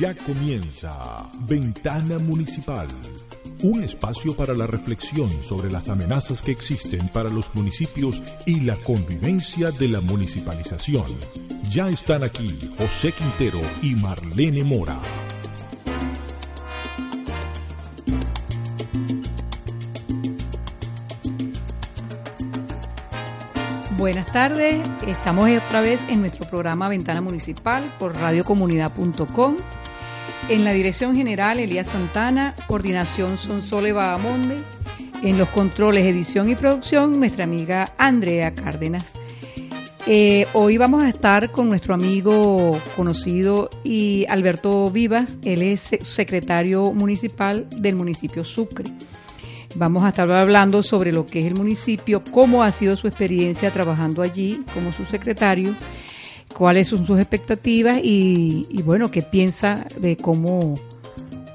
Ya comienza Ventana Municipal, un espacio para la reflexión sobre las amenazas que existen para los municipios y la convivencia de la municipalización. Ya están aquí José Quintero y Marlene Mora. Buenas tardes, estamos otra vez en nuestro programa Ventana Municipal por radiocomunidad.com. En la dirección general, Elías Santana, coordinación Sonsole Bahamonde. En los controles, edición y producción, nuestra amiga Andrea Cárdenas. Eh, hoy vamos a estar con nuestro amigo conocido y Alberto Vivas, él es secretario municipal del municipio Sucre. Vamos a estar hablando sobre lo que es el municipio, cómo ha sido su experiencia trabajando allí como su secretario, cuáles son sus expectativas y, bueno, qué piensa de cómo,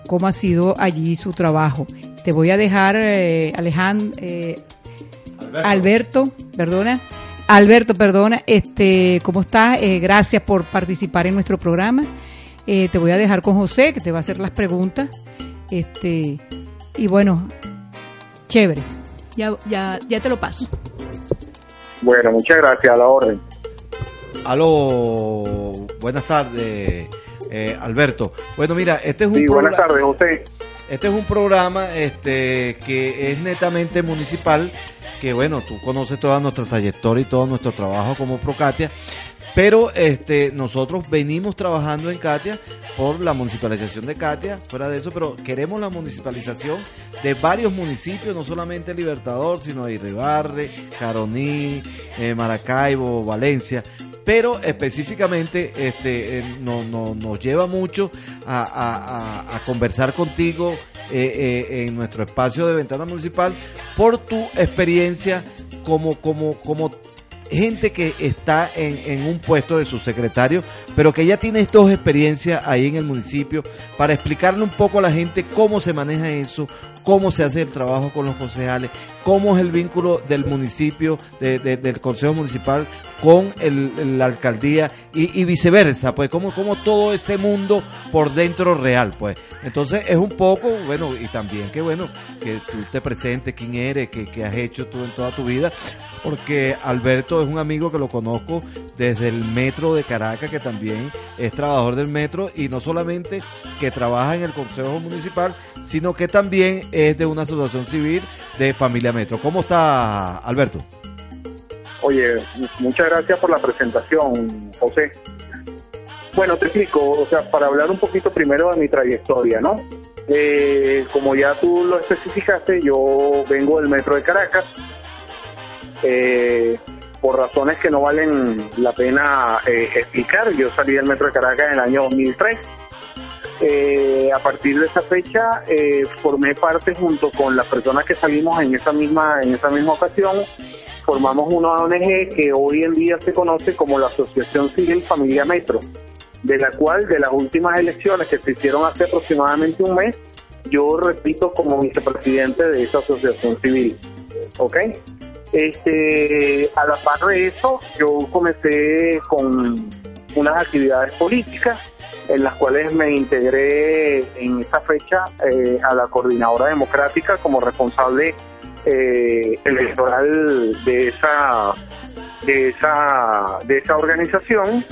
cómo ha sido allí su trabajo. Te voy a dejar, eh, Alejandro, eh, Alberto. perdona. Alberto, perdona, este, ¿cómo estás? Eh, gracias por participar en nuestro programa. Eh, te voy a dejar con José, que te va a hacer las preguntas. Este, y bueno, Chévere. Ya, ya, ya te lo paso. Bueno, muchas gracias a la orden. Aló, buenas tardes, eh, Alberto. Bueno, mira, este es un sí, buenas tardes, José. Este es un programa este, que es netamente municipal, que bueno, tú conoces toda nuestra trayectoria y todo nuestro trabajo como Procatia, pero este, nosotros venimos trabajando en Katia por la municipalización de Katia, fuera de eso, pero queremos la municipalización de varios municipios, no solamente Libertador, sino de Irribarre, Caroní, eh, Maracaibo, Valencia, pero específicamente este eh, no, no, nos lleva mucho a, a, conversar contigo eh, eh, en nuestro espacio de ventana municipal por tu experiencia como como como gente que está en, en, un puesto de subsecretario, pero que ya tiene dos experiencias ahí en el municipio, para explicarle un poco a la gente cómo se maneja eso, cómo se hace el trabajo con los concejales, cómo es el vínculo del municipio, de, del Consejo Municipal con el, la alcaldía y, viceversa, pues como, como todo ese mundo por dentro real, pues. Entonces es un poco, bueno, y también que bueno, que tú te presentes, quién eres, qué, qué has hecho tú en toda tu vida, porque Alberto es un amigo que lo conozco desde el metro de Caracas, que también es trabajador del metro y no solamente que trabaja en el Consejo Municipal, sino que también es de una asociación civil de Familia Metro. ¿Cómo está Alberto? Oye, muchas gracias por la presentación, José. Bueno, te explico, o sea, para hablar un poquito primero de mi trayectoria, ¿no? Eh, como ya tú lo especificaste, yo vengo del Metro de Caracas, eh, por razones que no valen la pena eh, explicar. Yo salí del Metro de Caracas en el año 2003. Eh, a partir de esa fecha eh, formé parte junto con las personas que salimos en esa misma en esa misma ocasión formamos una ONG que hoy en día se conoce como la Asociación Civil Familia Metro de la cual de las últimas elecciones que se hicieron hace aproximadamente un mes yo repito como vicepresidente de esa asociación civil ¿ok? Este, a la par de eso, yo comencé con unas actividades políticas en las cuales me integré en esa fecha eh, a la coordinadora democrática como responsable eh, electoral de esa de esa de esa organización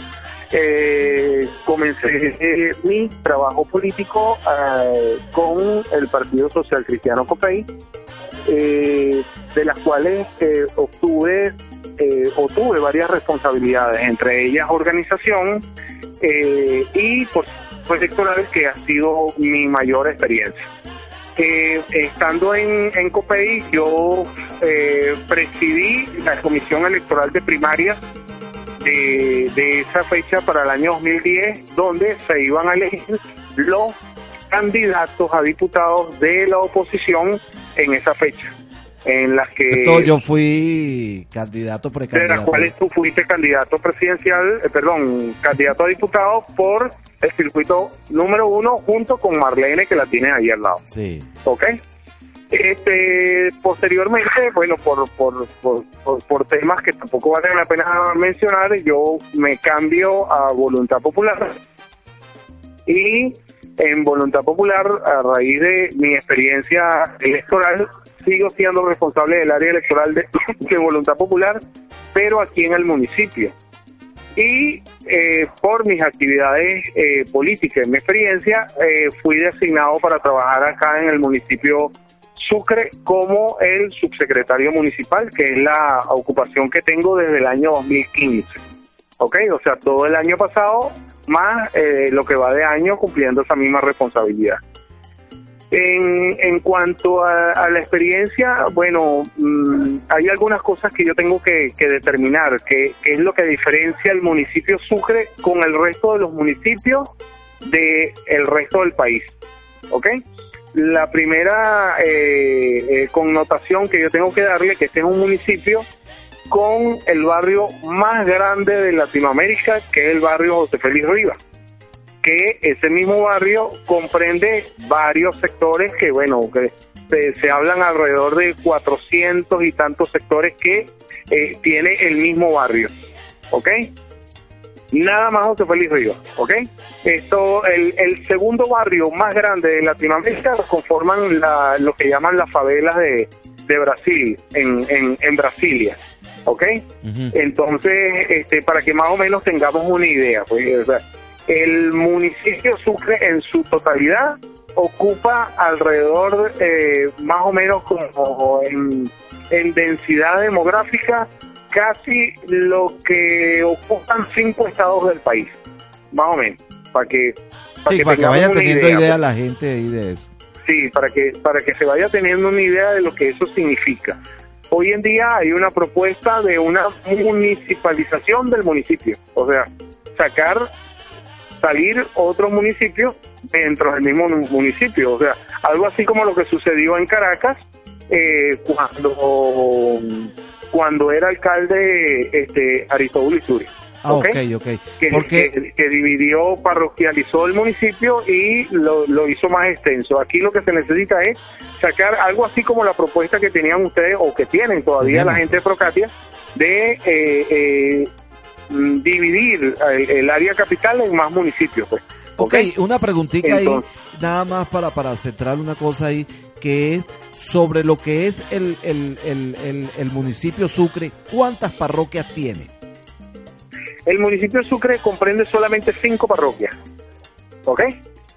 eh, comencé mi trabajo político con el Partido Social Cristiano COPEI eh, de las cuales eh, obtuve eh, obtuve varias responsabilidades, entre ellas organización eh, y por electorales que ha sido mi mayor experiencia. Estando en, en COPEI, yo presidí la comisión electoral de primaria de, de esa fecha para el año 2010, donde se iban a elegir los candidatos a diputados de la oposición en esa fecha en las que yo fui candidato precandidato de las cuales tú fuiste candidato presidencial eh, perdón candidato a diputado por el circuito número uno junto con Marlene que la tiene ahí al lado. Sí. ¿ok? este posteriormente bueno por por, por, por temas que tampoco vale la pena mencionar yo me cambio a voluntad popular. Y en Voluntad Popular, a raíz de mi experiencia electoral, sigo siendo responsable del área electoral de, Voluntad Popular, pero aquí en el municipio. Y eh, por mis actividades eh, políticas, en mi experiencia, eh, fui designado para trabajar acá en el municipio Sucre como el subsecretario municipal, que es la ocupación que tengo desde el año 2015. ¿Ok? O sea, todo el año pasado, más lo que va de año cumpliendo esa misma responsabilidad. En, en cuanto a, la experiencia, bueno, mm, hay algunas cosas que yo tengo que, determinar, que, es lo que diferencia el municipio Sucre con el resto de los municipios del el resto del país. ¿Ok? La primera eh, eh, connotación que yo tengo que darle, que este es un municipio con el barrio más grande de Latinoamérica, que es el barrio José Félix Rivas que ese mismo barrio comprende varios sectores que, bueno, que se, hablan alrededor de 400 y tantos sectores que eh, tiene el mismo barrio, ¿ok? Nada más José Félix Ríos, ¿ok? Esto, el, el segundo barrio más grande de Latinoamérica lo conforman la, lo que llaman las favelas de, de Brasil, en, en, en Brasilia. ¿ok? Entonces, este, para que más o menos tengamos una idea, pues, o sea, el municipio Sucre en su totalidad ocupa alrededor eh, más o menos como en, densidad demográfica casi lo que ocupan cinco estados del país, más o menos, para que para que, vaya teniendo idea, la gente ahí de eso. Sí, para que para que se vaya teniendo una idea de lo que eso significa. Hoy en día hay una propuesta de una municipalización del municipio, o sea, sacar salir otro municipio dentro del mismo municipio. O sea, algo así como lo que sucedió en Caracas eh, cuando cuando era alcalde este Aristóbulo Isturi. Ah, ok, ok. Que, Porque... que, dividió, parroquializó el municipio y lo, lo, hizo más extenso. Aquí lo que se necesita es sacar algo así como la propuesta que tenían ustedes o que tienen todavía la gente de Procatia de eh, eh, dividir el, área capital en más municipios. Pues. Ok, una preguntita ahí, nada más para, para centrar una cosa ahí, que es sobre lo que es el, el, el, el, municipio Sucre, ¿cuántas parroquias tiene? El municipio Sucre comprende solamente cinco parroquias, ¿ok?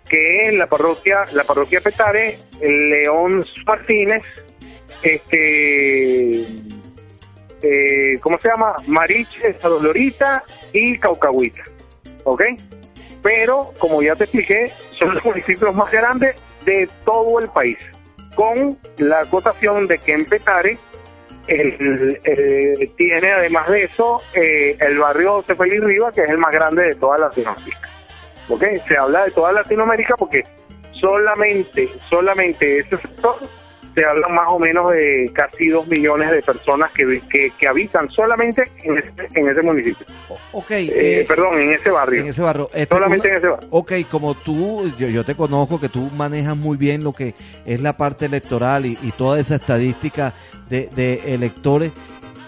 Que es la parroquia, la parroquia Petare, el León Martínez, este eh, ¿cómo se llama? Mariche, Lorita y Caucahuita, ¿ok? Pero, como ya te expliqué, son los municipios más grandes de todo el país, con la acotación de que en Petare tiene además de eso eh, el barrio José Félix Rivas, que es el más grande de toda Latinoamérica. ¿Ok? Se habla de toda Latinoamérica porque solamente, solamente ese sector se habla más o menos de casi dos millones de personas que, que, habitan solamente en ese, en ese municipio. ok. Eh, eh, perdón, en ese barrio. En ese barrio. solamente en ese barrio. Ok, como tú, yo, yo te conozco que tú manejas muy bien lo que es la parte electoral y, toda esa estadística de, de electores.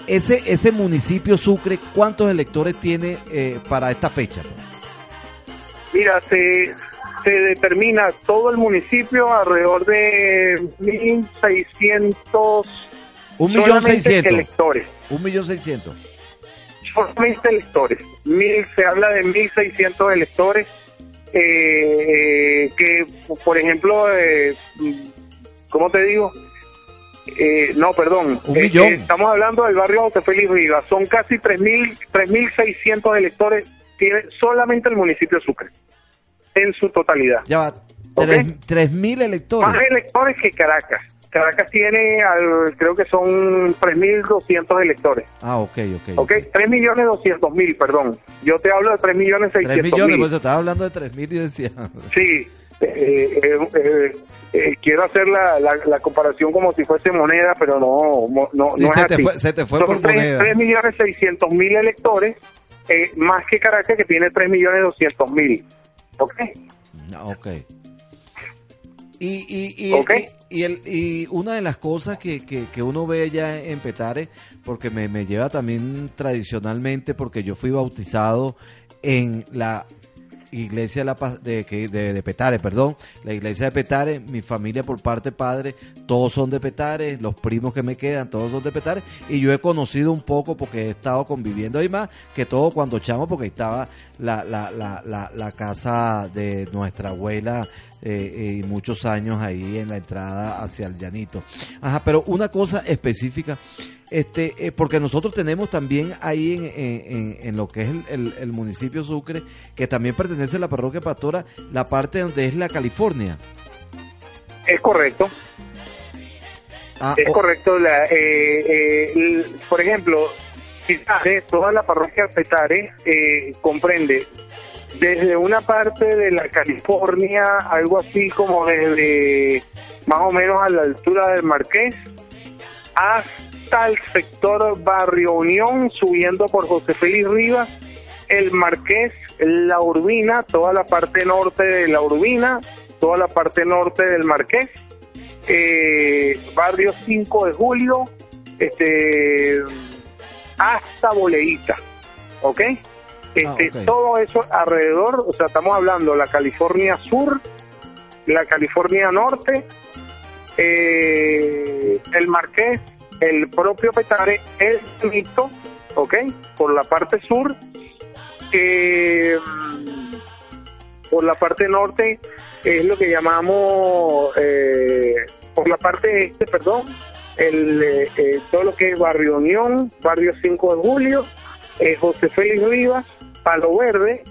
Ese, ese municipio Sucre, ¿cuántos electores tiene eh, para esta fecha? Mira, se, se determina todo el municipio alrededor de 1.600 un millón seiscientos electores. Un millón seiscientos. Solamente electores. Mil, se habla de 1.600 electores eh, que, por ejemplo, eh, ¿cómo te digo? Eh, no, perdón. Un millón. estamos hablando del barrio José Félix Rivas. Son casi 3.600 electores tiene solamente el municipio de Sucre en su totalidad. Ya va, tres, mil electores. Más electores que Caracas. Caracas tiene, creo que son 3.200 electores. Ah, ok, ok. Ok, 3.200.000, perdón. Yo te hablo de 3.600.000. 3 millones, pues estaba hablando de 3.000 y decía. Sí, eh, eh, eh, quiero hacer la, la, comparación como si fuese moneda, pero no, no, no se, te Fue, se te fue por 3, moneda. 3.600.000 electores, más que Caracas que tiene 3.200.000. ¿Ok? Ok. Y, y, y, el, y, una de las cosas que, que, uno ve ya en Petare, porque me, lleva también tradicionalmente, porque yo fui bautizado en la iglesia de, la, de, de, de, Petare, perdón, la iglesia de Petare, mi familia por parte padre, todos son de Petare, los primos que me quedan, todos son de Petare, y yo he conocido un poco porque he estado conviviendo ahí más que todo cuando chamo, porque estaba la, la, la, la, casa de nuestra abuela eh, y muchos años ahí en la entrada hacia el llanito. Ajá, pero una cosa específica este, eh, porque nosotros tenemos también ahí en, en, lo que es el, municipio Sucre, que también pertenece a la parroquia pastora, la parte donde es la California. Es correcto. Ah, es correcto. La, eh, eh, por ejemplo, toda la parroquia Petare comprende desde una parte de la California, algo así como desde más o menos a la altura del Marqués, hasta el sector Barrio Unión, subiendo por José Félix Rivas, el Marqués, La Urbina, toda la parte norte de La Urbina, toda la parte norte del Marqués, eh, Barrio 5 de Julio, este, hasta Boleíta, ¿ok? Este, ah, Todo eso alrededor, o sea, estamos hablando la California Sur, la California Norte, eh, el Marqués, el propio Petare es mito, ¿ok? Por la parte sur, mm, por la parte norte es lo que llamamos, eh, por la parte este, perdón, el, eh, eh, todo lo que es Barrio Unión, Barrio 5 de Julio, José Félix Rivas, Palo Verde,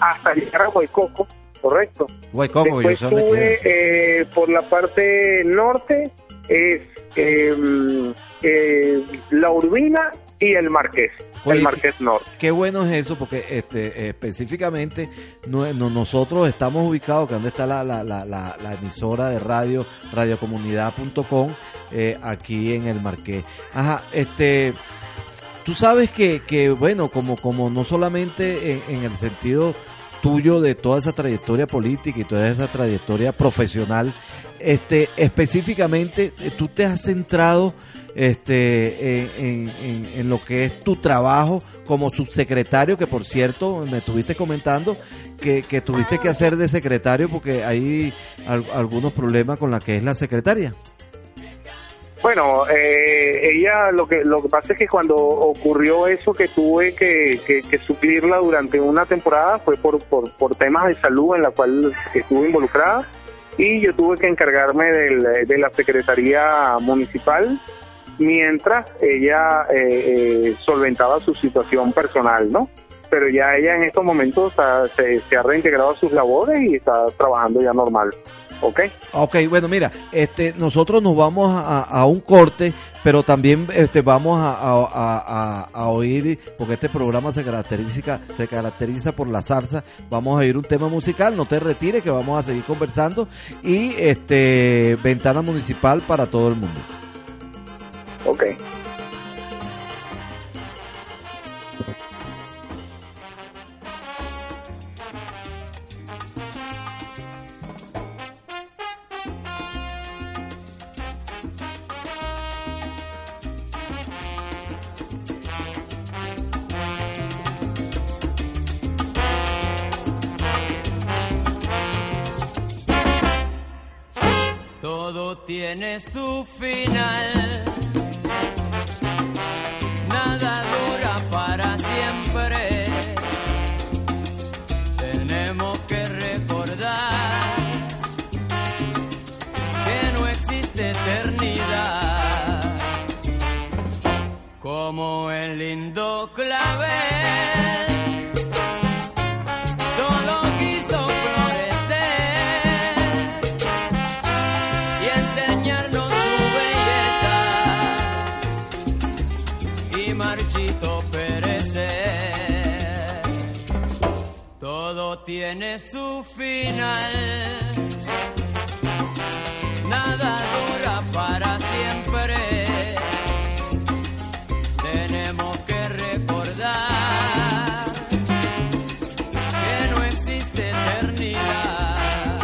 hasta llegar a Huaycoco, correcto. Huaycoco, Después estuve por la parte norte, es em, eh, la Urbina y el Marqués, el Marqués Norte. Qué bueno es eso, porque este específicamente nosotros estamos ubicados, que donde está la, la, la, la, emisora de radio, radiocomunidad.com, eh, aquí en el Marqués. Ajá, este... Tú sabes que, que bueno, como, como no solamente en el sentido tuyo de toda esa trayectoria política y toda esa trayectoria profesional, este, específicamente eh, tú te has centrado este, en, lo que es tu trabajo como subsecretario, que por cierto me estuviste comentando que, tuviste que hacer de secretario porque hay algunos problemas con la que es la secretaria. Bueno, eh, ella lo que lo que pasa es que cuando ocurrió eso que tuve que, que, suplirla durante una temporada fue por, por, temas de salud en la cual estuve involucrada y yo tuve que encargarme de la Secretaría Municipal mientras ella eh, eh, solventaba su situación personal, ¿no? Pero ya ella en estos momentos se ha reintegrado a sus labores y está trabajando ya normal. ¿Ok? Ok, bueno, mira, este, nosotros nos vamos a, un corte, pero también este, vamos a, a, oír, porque este programa se caracteriza, se caracteriza por la salsa, vamos a oír un tema musical, no te retires, que vamos a seguir conversando, y este, ventana municipal para todo el mundo. Ok. Tiene su final. Nada dura para siempre. Tenemos que recordar que no existe eternidad. Como el lindo clavel. Tiene su final. Nada dura para siempre. Tenemos que recordar que no existe eternidad.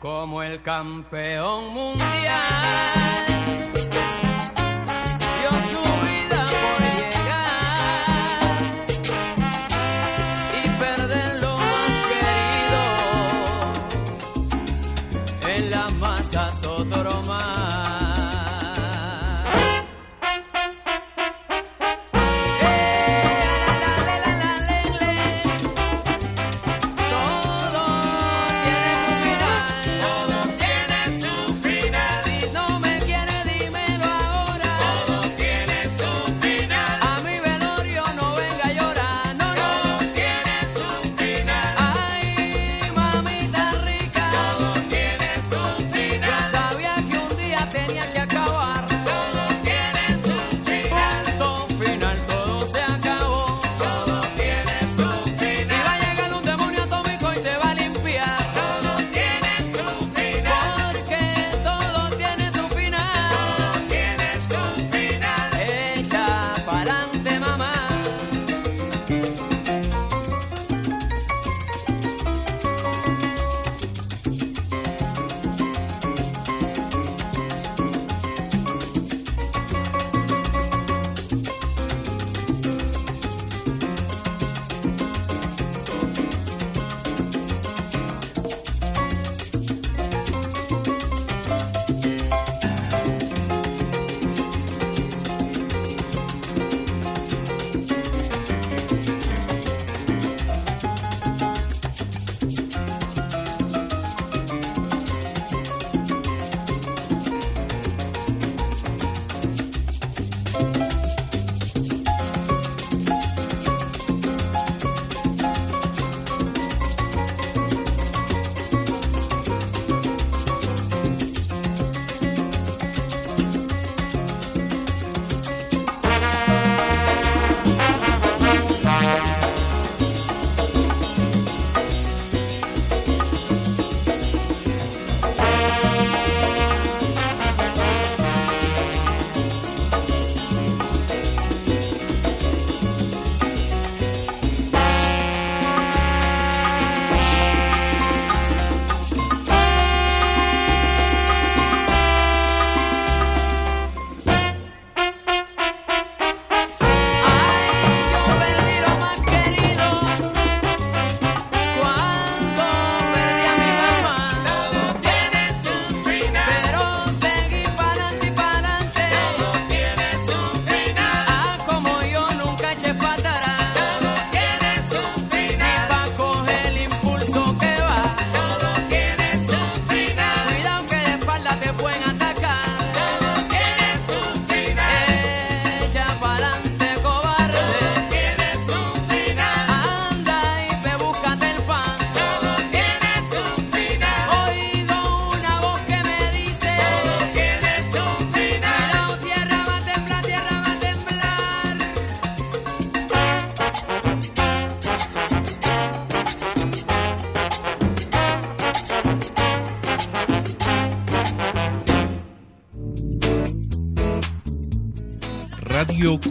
Como el campeón mundial.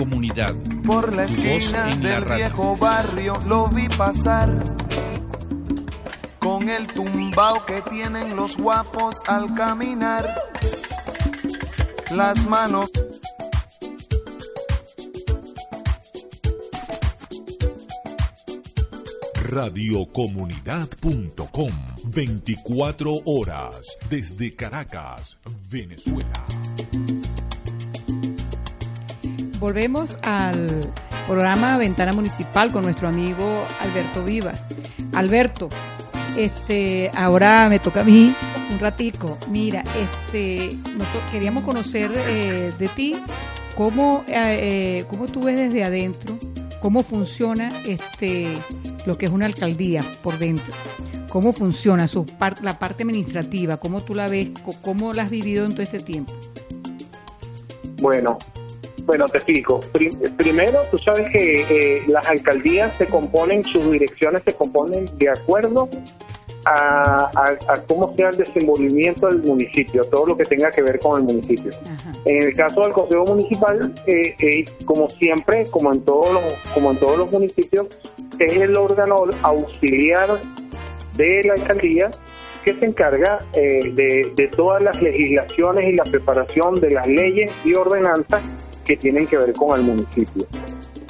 Comunidad. Por la Tu voz esquina en la del radio. viejo barrio lo vi pasar. Con el tumbao que tienen los guapos al caminar. Las manos Radiocomunidad.com 24 horas desde Caracas, Venezuela. Volvemos al programa Ventana Municipal con nuestro amigo Alberto Vivas. Alberto, este, ahora me toca a mí un ratico. Mira, este, queríamos conocer eh, de ti cómo, eh, eh, cómo tú ves desde adentro, cómo funciona este, lo que es una alcaldía por dentro. ¿Cómo funciona su par- la parte administrativa? ¿Cómo tú la ves? ¿Cómo la has vivido en todo este tiempo? Bueno, bueno, te explico. Prim- primero, tú sabes que eh, las alcaldías se componen, sus direcciones se componen de acuerdo a, a- a cómo sea el desenvolvimiento del municipio, todo lo que tenga que ver con el municipio. Ajá. En el caso del Consejo Municipal, eh, eh, como siempre, como en todos los, como en todos los municipios, es el órgano auxiliar de la alcaldía que se encarga eh, de, de todas las legislaciones y la preparación de las leyes y ordenanzas que tienen que ver con el municipio.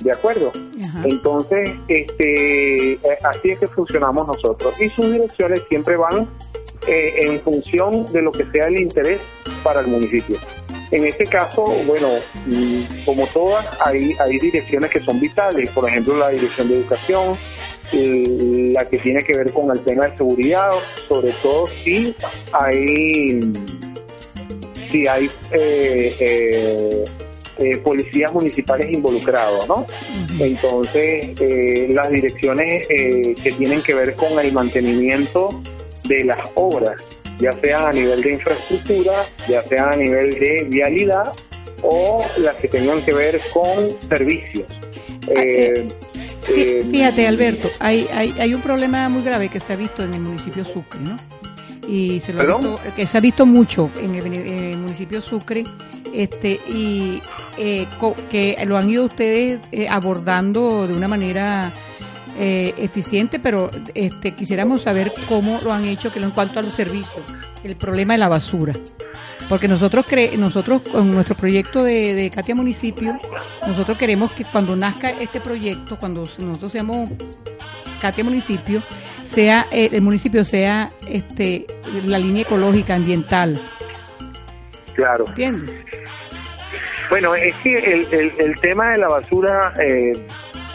¿De acuerdo? Ajá. Entonces, este, eh, así es que funcionamos nosotros. Y sus direcciones siempre van eh, en función de lo que sea el interés para el municipio. En este caso, bueno, mm, como todas, hay, hay direcciones que son vitales. Por ejemplo, la dirección de educación, eh, la que tiene que ver con el tema de seguridad, sobre todo si hay si hay eh, eh, eh, policías municipales involucrados, ¿no? Entonces, eh, las direcciones eh, que tienen que ver con el mantenimiento de las obras, ya sea a nivel de infraestructura, ya sea a nivel de vialidad o las que tengan que ver con servicios. Eh, Fí- eh, Fíjate, Alberto, hay, hay, hay un problema muy grave que se ha visto en el municipio Sucre, ¿no? Y se lo ha ¿Perdón? visto, que se ha visto mucho en el, en el municipio Sucre, este, y eh, que lo han ido ustedes eh, abordando de una manera eh, eficiente, pero este, quisiéramos saber cómo lo han hecho que en cuanto a los servicios, el problema de la basura. Porque nosotros cre nosotros con nuestro proyecto de, de Katia Municipio, nosotros queremos que cuando nazca este proyecto, cuando nosotros seamos Katia Municipio, sea eh, el municipio sea este la línea ecológica ambiental, claro. ¿entiendes? Bueno, es que el, el, el tema de la basura... Eh,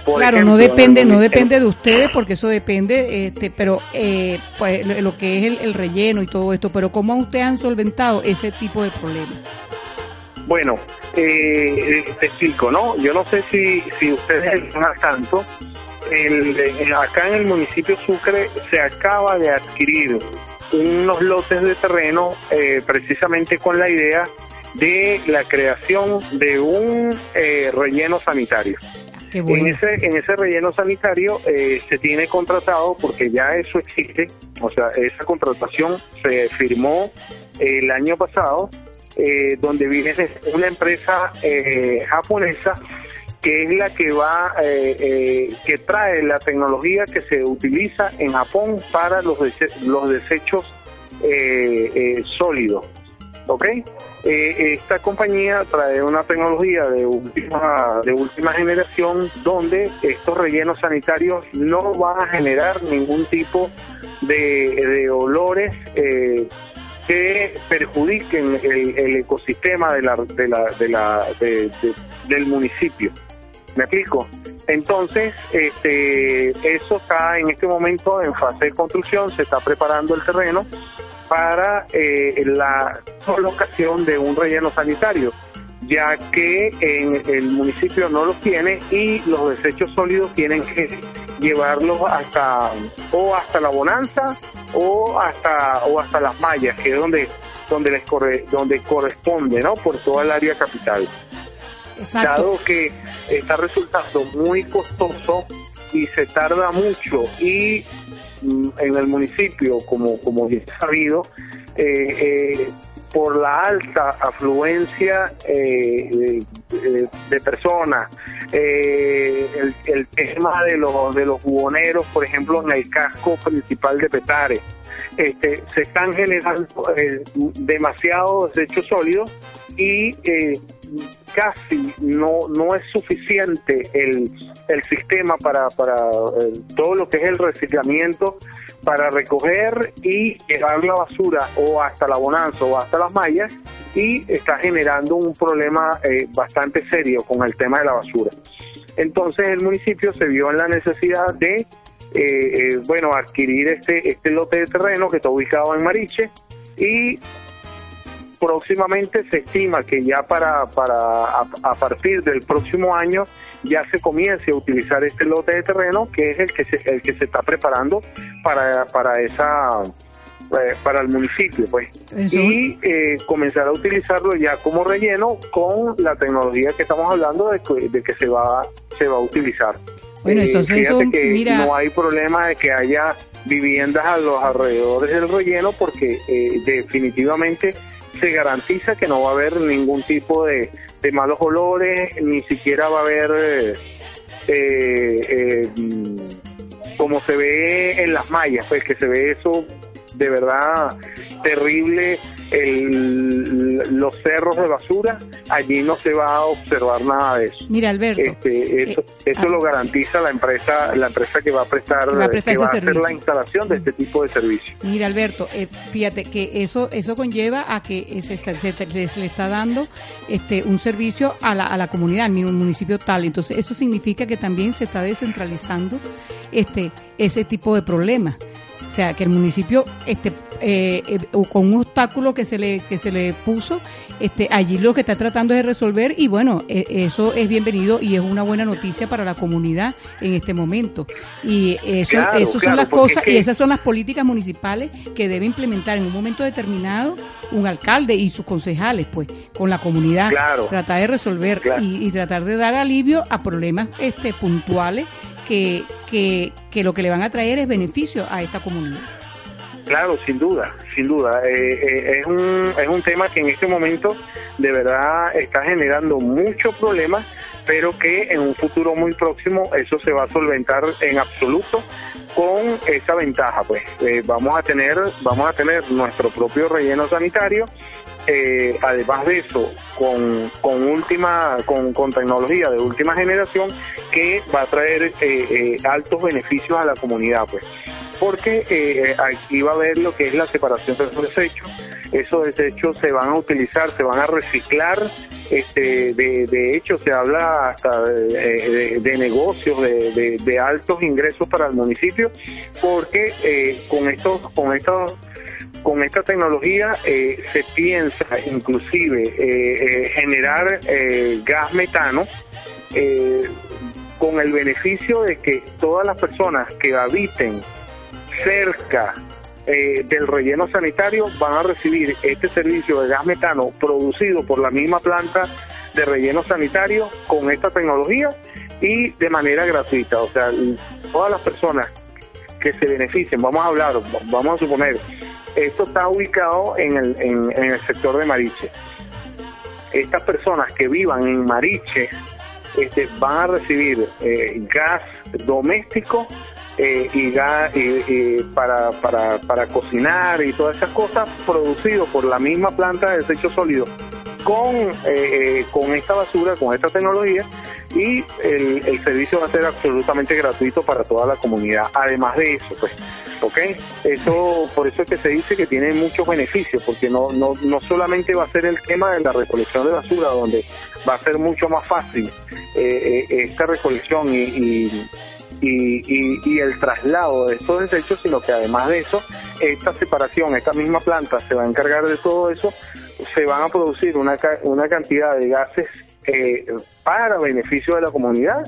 por claro, ejemplo, no depende, en- no en- depende de ustedes porque eso depende, este, pero eh, pues, lo, que es el, el relleno y todo esto, pero cómo ustedes han solventado ese tipo de problemas. Bueno, eh, te explico, ¿no? Yo no sé si, si ustedes al tanto. El, eh, acá en el municipio Sucre se acaba de adquirir unos lotes de terreno eh, precisamente con la idea de la creación de un eh, relleno sanitario. Qué bueno. En ese, en ese relleno sanitario eh, se tiene contratado, porque ya eso existe, o sea, esa contratación se firmó el año pasado, eh, donde viene una empresa eh, japonesa que es la que va, eh, eh, que trae la tecnología que se utiliza en Japón para los, dese- los desechos eh, sólidos. ¿Ok? Eh, esta compañía trae una tecnología de última, de última generación donde estos rellenos sanitarios no van a generar ningún tipo de, de olores eh, que perjudiquen el, el ecosistema de la, de la, de la, de- de- del municipio. ¿Me explico? Entonces, este, eso está en este momento en fase de construcción, se está preparando el terreno para eh, la colocación de un relleno sanitario, ya que en el municipio no los tiene y los desechos sólidos tienen que llevarlos hasta o hasta la bonanza o hasta o hasta las mallas, que es donde donde les corre, donde corresponde, ¿no? Por toda el área capital Dado que está resultando muy costoso y se tarda mucho y mm, en el municipio, como, como ya sabido, eh, eh, por la alta afluencia eh, de, personas, eh, el, el tema de los de los buhoneros, por ejemplo, en el casco principal de Petare, este, se están generando demasiados desechos sólidos y casi no no es suficiente el, el sistema para, para eh, todo lo que es el reciclamiento para recoger y llevar la basura o hasta la bonanza o hasta las mallas y está generando un problema eh, bastante serio con el tema de la basura. Entonces el municipio se vio en la necesidad de eh, eh, bueno adquirir este este lote de terreno que está ubicado en Mariche y próximamente se estima que ya para, para a, a partir del próximo año ya se comience a utilizar este lote de terreno que es el que se, el que se está preparando para, para esa eh, para el municipio pues. Eso- y eh, comenzar a utilizarlo ya como relleno con la tecnología que estamos hablando de que, de que se va se va a utilizar. Bueno, Eh, entonces fíjate eso, que mira- no hay problema de que haya viviendas a los alrededores del relleno porque eh, definitivamente se garantiza que no va a haber ningún tipo de, de malos olores, ni siquiera va a haber eh, eh, mm, como se ve en las mallas, pues que se ve eso de verdad terrible, el- los cerros de basura, allí no se va a observar nada de eso. Mira, Alberto. Este, eso eh, eso ah. lo garantiza la empresa la empresa que va a prestar Que va a prestar que ese va a hacer la instalación de este tipo de servicio Mira, Alberto, eh, fíjate que eso eso conlleva a que se, está- se, se- se le está dando este un servicio a la, a la comunidad, al mismo municipio tal. Entonces, eso significa que también se está descentralizando este ese tipo de problemas. O sea, que el municipio, este, eh, eh, o con un obstáculo que se le que se le puso, este, allí lo que está tratando es de resolver y bueno, eh, eso es bienvenido y es una buena noticia para la comunidad en este momento. Y eso, Claro, eso son las cosas es que- y esas son las políticas municipales que debe implementar en un momento determinado un alcalde y sus concejales, pues, con la comunidad, Claro. tratar de resolver y, y tratar de dar alivio a problemas este puntuales que, que, que lo que le van a traer es beneficio a esta comunidad. Claro, sin duda, sin duda. Eh, eh, es, un, es un tema que en este momento de verdad está generando muchos problemas, pero que en un futuro muy próximo eso se va a solventar en absoluto con esa ventaja. Pues Eh, vamos a tener, vamos a tener nuestro propio relleno sanitario. Eh, además de eso, con, con última, con, con tecnología de última generación que va a traer eh, eh, altos beneficios a la comunidad, pues porque eh, aquí va a haber lo que es la separación de los desechos. Esos desechos se van a utilizar, se van a reciclar. Este, de, de hecho, se habla hasta de, de- de negocios de, altos ingresos para el municipio, porque eh, con estos, con estos con esta tecnología eh, se piensa inclusive eh, eh, generar eh, gas metano eh, con el beneficio de que todas las personas que habiten cerca del relleno sanitario van a recibir este servicio de gas metano producido por la misma planta de relleno sanitario con esta tecnología y de manera gratuita. O sea, todas las personas que se beneficien, vamos a hablar, vamos a suponer, esto está ubicado en el, en, el sector de Mariche. Estas personas que vivan en Mariche este, van a recibir eh, gas doméstico eh, y gas para, para, para cocinar y todas esas cosas producido por la misma planta de desecho sólido con, eh, con esta basura, con esta tecnología y el, el servicio va a ser absolutamente gratuito para toda la comunidad. Además de eso, pues, ¿ok? Eso, por eso es que se dice que tiene muchos beneficios, porque no, no, no solamente va a ser el tema de la recolección de basura, donde va a ser mucho más fácil eh, eh, esta recolección y, y, y, y- y el traslado de estos desechos, sino que además de eso, esta separación, esta misma planta se va a encargar de todo eso, se van a producir una, una cantidad de gases eh, para beneficio de la comunidad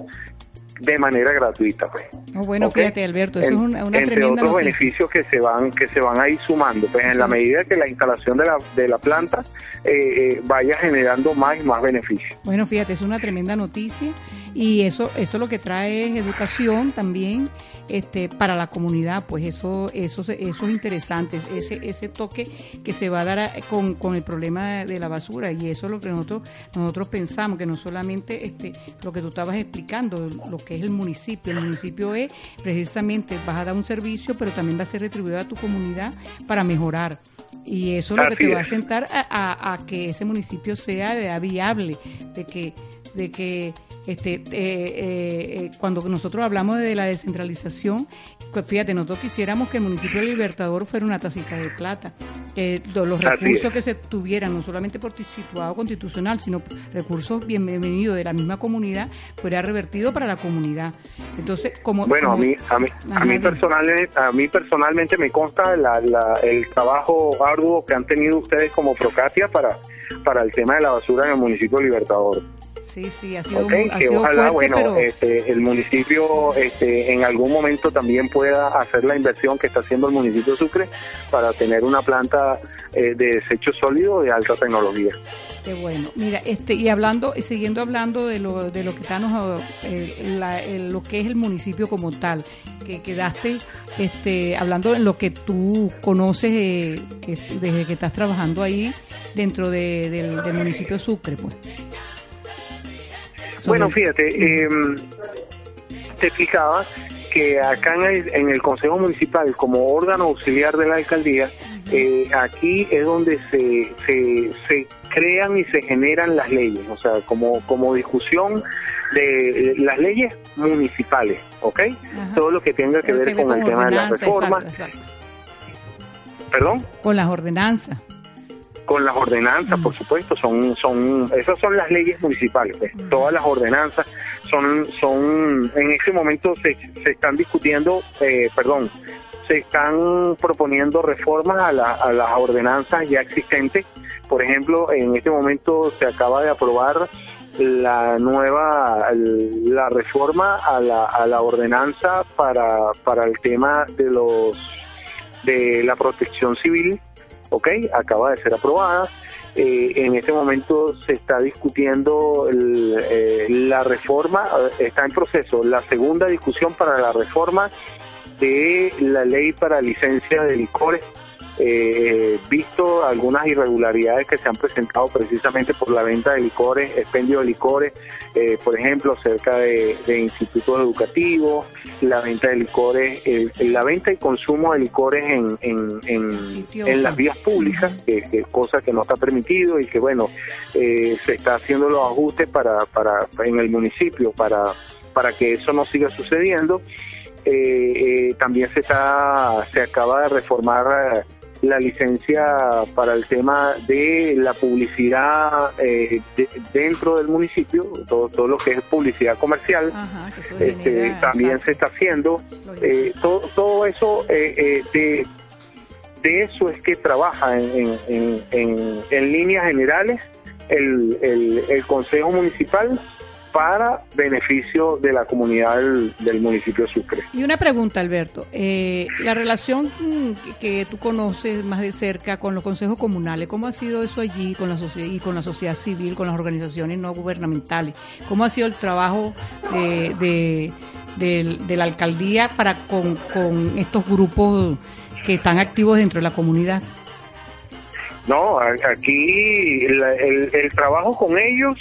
de manera gratuita. Pues. Oh, bueno, fíjate, Alberto, eso En- es una, una entre tremenda otros noticia. beneficios que se van que se van a ir sumando pues en la medida que la instalación de la, de la planta eh, eh, vaya generando más y más beneficios Bueno, fíjate, es una tremenda noticia y eso eso lo que trae es educación también este, para la comunidad, pues eso, eso, eso es interesante, ese, ese toque que se va a dar a- con, con el problema de la basura. Y eso es lo que nosotros, nosotros pensamos, que no solamente este, lo que tú estabas explicando, lo que es el municipio, el municipio es precisamente, vas a dar un servicio, pero también va a ser retribuido a tu comunidad para mejorar. Y eso es lo que te va a sentar a, a- a que ese municipio sea de- viable, de que, de que este, eh, eh, eh, cuando nosotros hablamos de la descentralización, pues fíjate, nosotros quisiéramos que el municipio de Libertador fuera una tacita de plata, que los Así recursos es. que se tuvieran, no solamente por situado constitucional, sino recursos bienvenidos de la misma comunidad, fuera revertido para la comunidad. Entonces, como... Bueno, a mí, a mí, a mí, personalmente, a mí personalmente me consta la- la- el trabajo arduo que han tenido ustedes como Procatia para, para el tema de la basura en el municipio de Libertador. Sí, sí, ha sido, Ok, mu- ha que sido ojalá, fuerte, bueno, pero... este, el municipio este, en algún momento también pueda hacer la inversión que está haciendo el municipio de Sucre para tener una planta eh, de desechos sólidos de alta tecnología. Qué bueno. Mira, este y hablando y siguiendo hablando de lo de lo que está nos, eh, la- lo que es el municipio como tal, que quedaste este hablando en lo que tú conoces eh, que, desde que estás trabajando ahí dentro de- del, del municipio Sucre, pues. Bueno, fíjate, eh, te explicaba que acá en el, en el Consejo Municipal, como órgano auxiliar de la alcaldía, eh, aquí es donde se, se, se crean y se generan las leyes, o sea, como, como discusión de las leyes municipales, ¿ok? Ajá. Todo lo que tenga que ver con el tema de las reformas, exacto, exacto. perdón. Con las ordenanzas. Con las ordenanzas, Mm. por supuesto, son son esas son las leyes municipales. pues. Mm. Todas las ordenanzas son son en este momento se, se están discutiendo, eh, perdón, se están proponiendo reformas a, la- a las ordenanzas ya existentes. Por ejemplo, en este momento se acaba de aprobar la nueva la reforma a la, a la ordenanza para para el tema de los de la protección civil ¿ok? Acaba de ser aprobada. Eh, en este momento se está discutiendo el, eh, la reforma, eh, está en proceso la segunda discusión para la reforma de la ley para licencia de licores, eh, visto algunas irregularidades que se han presentado precisamente por la venta de licores, expendio de licores, eh, por ejemplo, cerca de, de institutos educativos, la venta de licores, el- la venta y consumo de licores en, en, en, las vías públicas, que, que cosa que no está permitido y que bueno, eh, se está haciendo los ajustes para, para en el municipio para, para que eso no siga sucediendo. Eh, eh, también se está se acaba de reformar eh, la licencia para el tema de la publicidad eh, de- dentro del municipio, todo, todo lo que es publicidad comercial. Ajá, Este, también se está haciendo eh, todo, todo eso eh, eh, de, de eso es que trabaja en, en, en, en- en líneas generales el, el, el Consejo Municipal para beneficio de la comunidad del, del municipio de Sucre. Y una pregunta, Alberto. Eh, la relación que, tú conoces más de cerca con los consejos comunales, ¿cómo ha sido eso allí con la sociedad y con la sociedad civil, con las organizaciones no gubernamentales? ¿Cómo ha sido el trabajo de, de, del- de la alcaldía para con, con estos grupos que están activos dentro de la comunidad? No, aquí el trabajo con ellos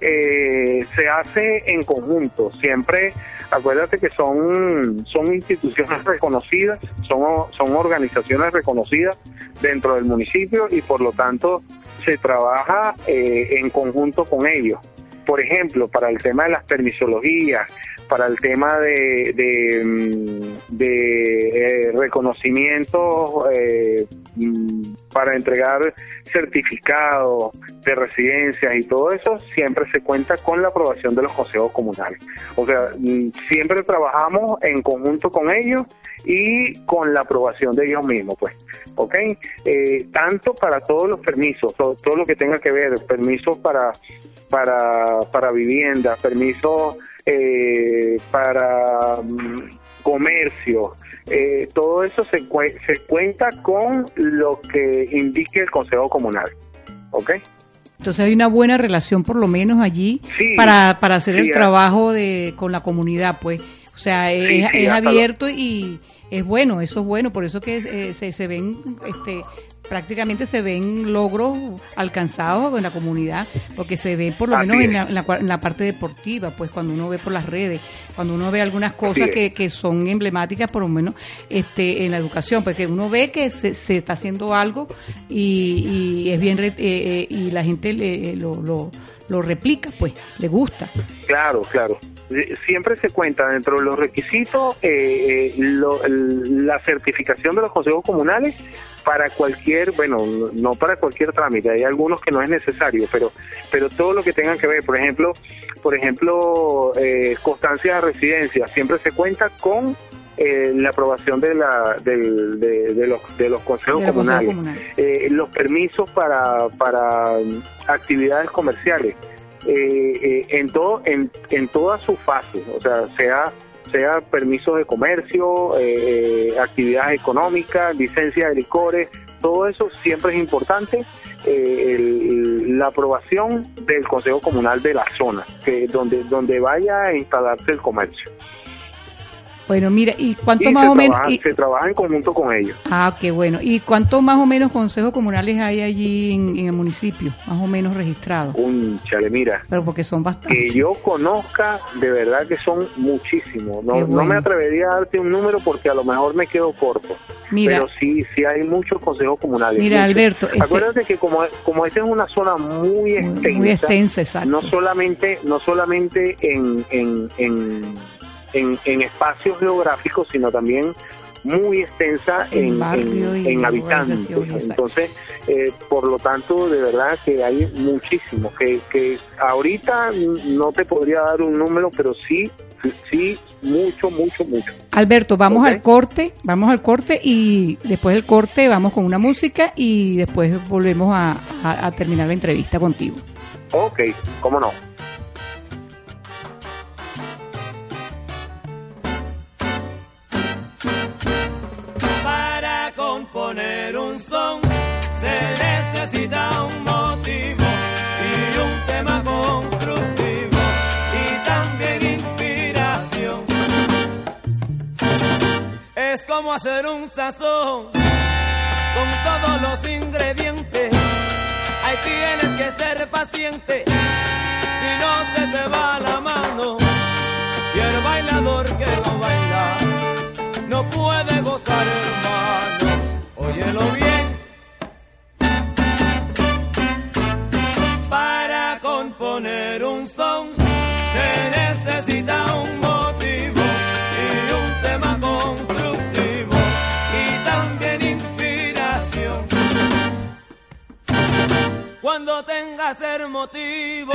eh, se hace en conjunto. Siempre, acuérdate que son, son instituciones reconocidas, son, son organizaciones reconocidas dentro del municipio y por lo tanto se trabaja eh, en conjunto con ellos. Por ejemplo, para el tema de las permisologías, para el tema de, de, mm, de, eh, reconocimientos eh, mm, para entregar certificados de residencias y todo eso, siempre se cuenta con la aprobación de los consejos comunales. O sea, mm, siempre trabajamos en conjunto con ellos y con la aprobación de ellos mismos, pues. ¿Ok? Eh, tanto para todos los permisos, todo, todo lo que tenga que ver, permisos para para, para vivienda, permisos eh, para mm, comercio, eh, todo eso se, cue- se cuenta con lo que indique el Consejo Comunal. ¿Ok? Entonces hay una buena relación por lo menos allí Sí, para, para hacer sí, el trabajo de con la comunidad, pues. O sea, es, Sí, es abierto y es bueno, eso es bueno, por eso que eh, se, se ven, este, prácticamente se ven logros alcanzados en la comunidad, porque se ve por lo Así menos en la, en la en la parte deportiva, pues cuando uno ve por las redes, cuando uno ve algunas cosas que, que son emblemáticas, por lo menos este, en la educación, porque uno ve que se, se está haciendo algo y, y es bien, eh, eh, y la gente le- lo, lo, lo replica, pues, le gusta. Claro, claro. Eh, Siempre se cuenta dentro de los requisitos eh, eh, lo- la certificación de los consejos comunales para cualquier, bueno, no- para cualquier trámite, hay algunos que no es necesario, pero pero todo lo que tenga que ver, por ejemplo, por ejemplo, eh, constancia de residencia, siempre se cuenta con eh, la aprobación de la del- de, de los de los consejos De comunales. Eh, los permisos para, para actividades comerciales eh, eh, en todo en, en todas sus fases o sea sea sea permisos de comercio eh, eh, actividades económicas licencia de licores todo eso siempre es importante eh, el- la aprobación del consejo comunal de la zona que donde donde vaya a instalarse el comercio Bueno, mira, ¿y cuánto y más o menos? trabaja, y- se trabaja en conjunto con ellos ah, qué bueno. ¿Y cuánto más o menos consejos comunales hay allí en, en el municipio? Más o menos registrados. un chale mira Pero porque son bastantes. que yo conozca, de verdad que son muchísimos. No, no me atrevería a darte un número porque a lo mejor me quedo corto. Mira, Pero sí, sí hay muchos consejos comunales. Mira, muchos. Alberto, este- Acuérdate que como, como esta es una zona muy extensa, muy extensa, exacto. no solamente, no solamente en, en, en, en, en espacios geográficos, sino también muy extensa En habitantes. Entonces, eh, por lo tanto, de verdad que hay muchísimos, que, que ahorita no te podría dar un número, pero sí, sí, mucho, mucho, mucho. Alberto, vamos al corte, vamos al corte y después del corte vamos con una música y después volvemos a, a- a terminar la entrevista contigo. Ok, cómo no. Un motivo y un tema constructivo y también inspiración. Es como hacer un sazón con todos los ingredientes. Ahí tienes que ser paciente si no se te va la mano. Y el bailador que no baila no puede gozar, hermano. Óyelo bien. Componer un son se necesita un motivo y un tema constructivo y también inspiración. Cuando tengas el motivo,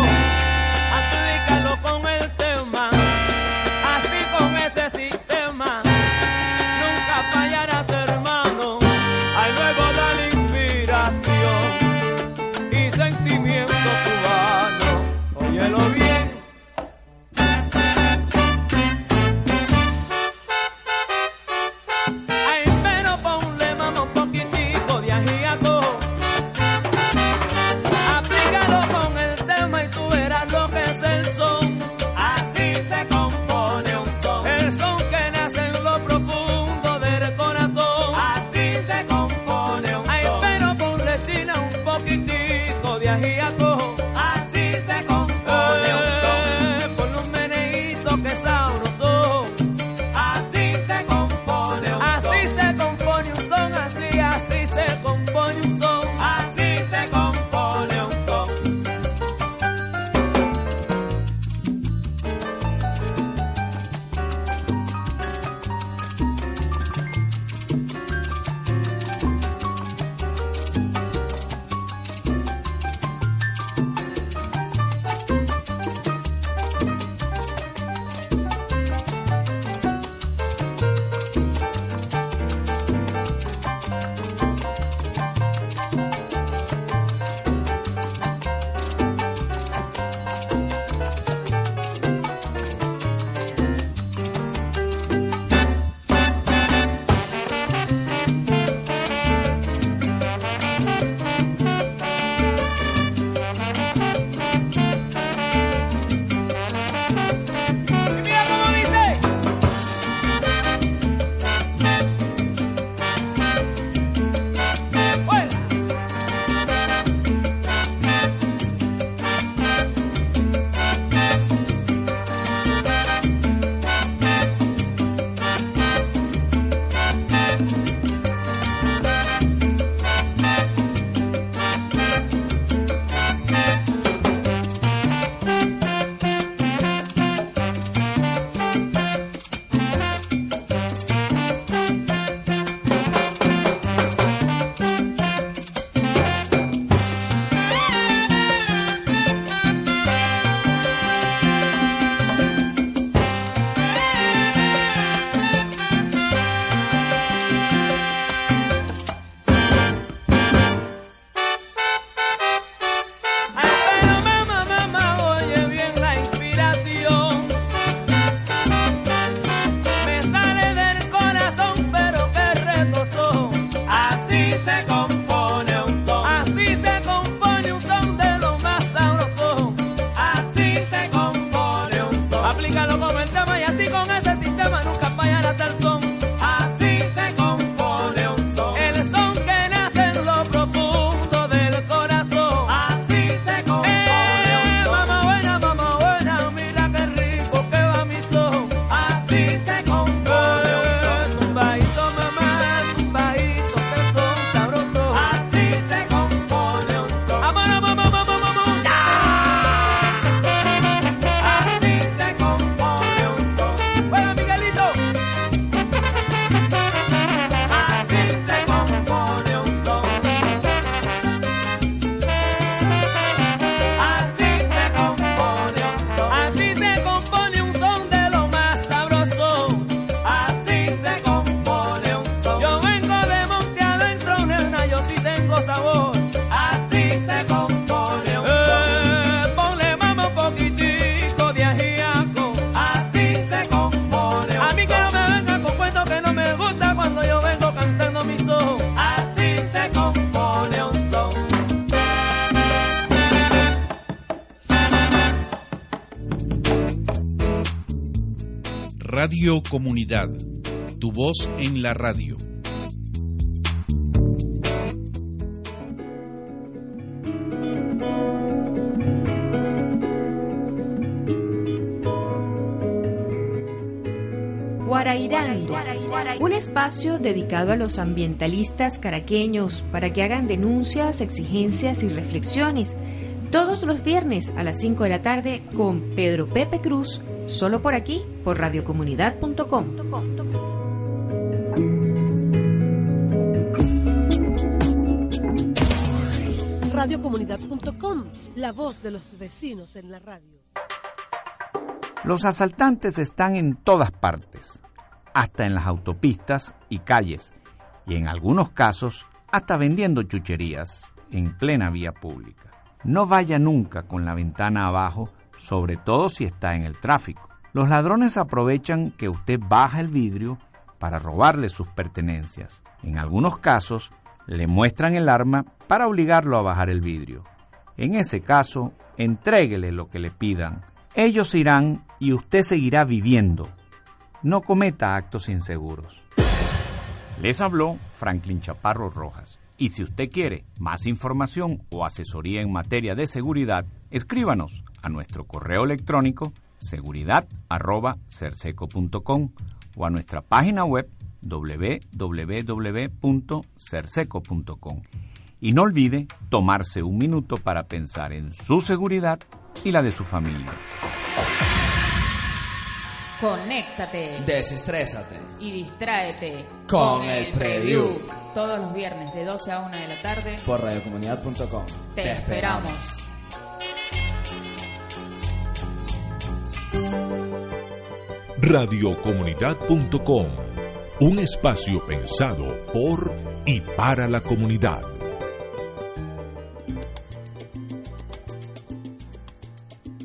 aplícalo con el tema, así con ese sistema Radio Comunidad, tu voz en la radio. Guarairando, un espacio dedicado a los ambientalistas caraqueños para que hagan denuncias, exigencias y reflexiones todos los viernes a las 5 de la tarde con Pedro Pepe Cruz, solo por aquí, por radiocomunidad.com. Radiocomunidad.com, la voz de los vecinos en la radio. Los asaltantes están en todas partes, hasta en las autopistas y calles, y en algunos casos hasta vendiendo chucherías en plena vía pública. No vaya nunca con la ventana abajo, sobre todo si está en el tráfico. Los ladrones aprovechan que usted baja el vidrio para robarle sus pertenencias. En algunos casos, le muestran el arma para obligarlo a bajar el vidrio. En ese caso, entréguele lo que le pidan. Ellos irán y usted seguirá viviendo. No cometa actos inseguros. Les habló Franklin Chaparro Rojas. Y si usted quiere más información o asesoría en materia de seguridad, escríbanos a nuestro correo electrónico seguridad@cerseco.com o a nuestra página web www.cerseco.com. Y no olvide tomarse un minuto para pensar en su seguridad y la de su familia. Conéctate. Desestrésate. Y distráete. Con, el, preview. Todos los viernes de 12 a 1 de la tarde. Por radiocomunidad.com. Te, Te esperamos. Radiocomunidad.com. Un espacio pensado por y para la comunidad.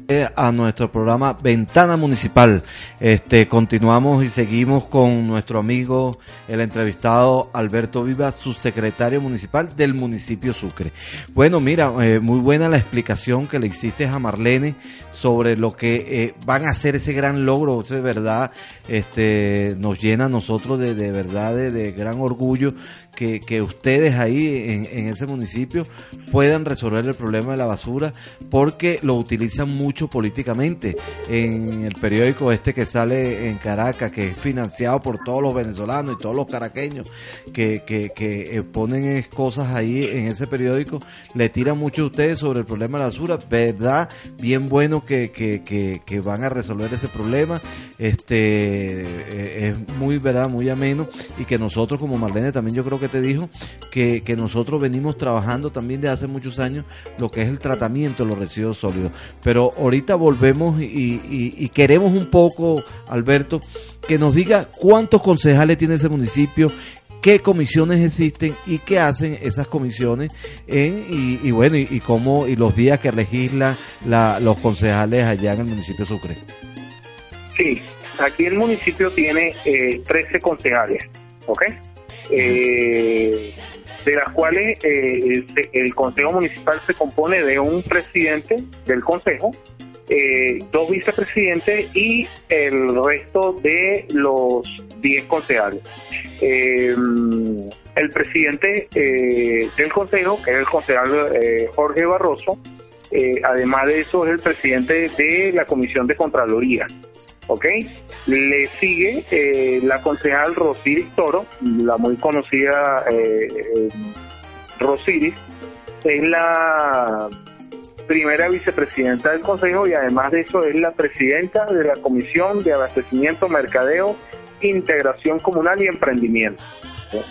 A nuestro programa Ventana Municipal. Este, continuamos y seguimos con nuestro amigo, el entrevistado Alberto Viva, subsecretario municipal del municipio Sucre. Bueno, mira, eh, muy buena la explicación que le hiciste a Marlene sobre lo que eh, van a hacer ese gran logro, eso es verdad, este, nos llena a nosotros de, de verdad de, gran orgullo que, ustedes ahí en, en ese municipio puedan resolver el problema de la basura porque lo utilizan mucho políticamente. En el periódico este que sale en Caracas, que es financiado por todos los venezolanos y todos los caraqueños, que, que ponen cosas ahí en ese periódico, le tiran mucho a ustedes sobre el problema de la basura. ¿Verdad? Bien bueno que, que, que, van a resolver ese problema. Este eh, es muy, ¿verdad? Muy ameno. Y que nosotros, como Marlene también yo creo que te dijo, que, que nosotros venimos trabajando también de hace muchos años lo que es el tratamiento de los residuos sólidos. Pero ahorita volvemos y, queremos un poco, Alberto, que nos diga cuántos concejales tiene ese municipio, qué comisiones existen y qué hacen esas comisiones en, y, bueno y, cómo y los días que legislan los concejales allá en el municipio de Sucre. Sí, aquí el municipio tiene eh, 13 concejales, ¿ok? Eh, de las cuales eh, el, Consejo Municipal se compone de un presidente del Consejo, eh, dos vicepresidentes y el resto de los 10 concejales. Eh, el presidente eh, del consejo, que es el concejal Jorge Barroso, además de eso es el presidente de la Comisión de Contraloría. ¿ok? Le sigue la concejal Rosiris Toro, la muy conocida Rosiris, es la primera vicepresidenta del Consejo y además de eso es la presidenta de la Comisión de Abastecimiento, Mercadeo, Integración Comunal y Emprendimiento.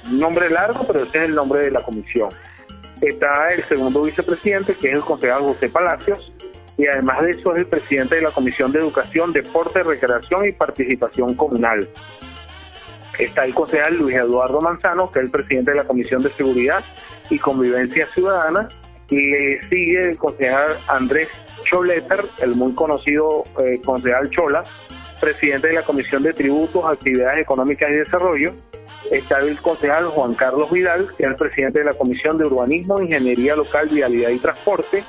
Un nombre largo, pero ese es el nombre de la comisión. Está el segundo vicepresidente, que es el concejal José Palacios, y además de eso es el presidente de la Comisión de Educación, Deporte, Recreación y Participación Comunal. Está el concejal Luis Eduardo Manzano, que es el presidente de la Comisión de Seguridad y Convivencia Ciudadana, le sigue el concejal Andrés Choleter, el muy conocido eh, concejal Chola, presidente de la Comisión de Tributos, Actividades Económicas y Desarrollo. Está el concejal Juan Carlos Vidal, que es el presidente de la Comisión de Urbanismo, Ingeniería Local, Vialidad y Transporte.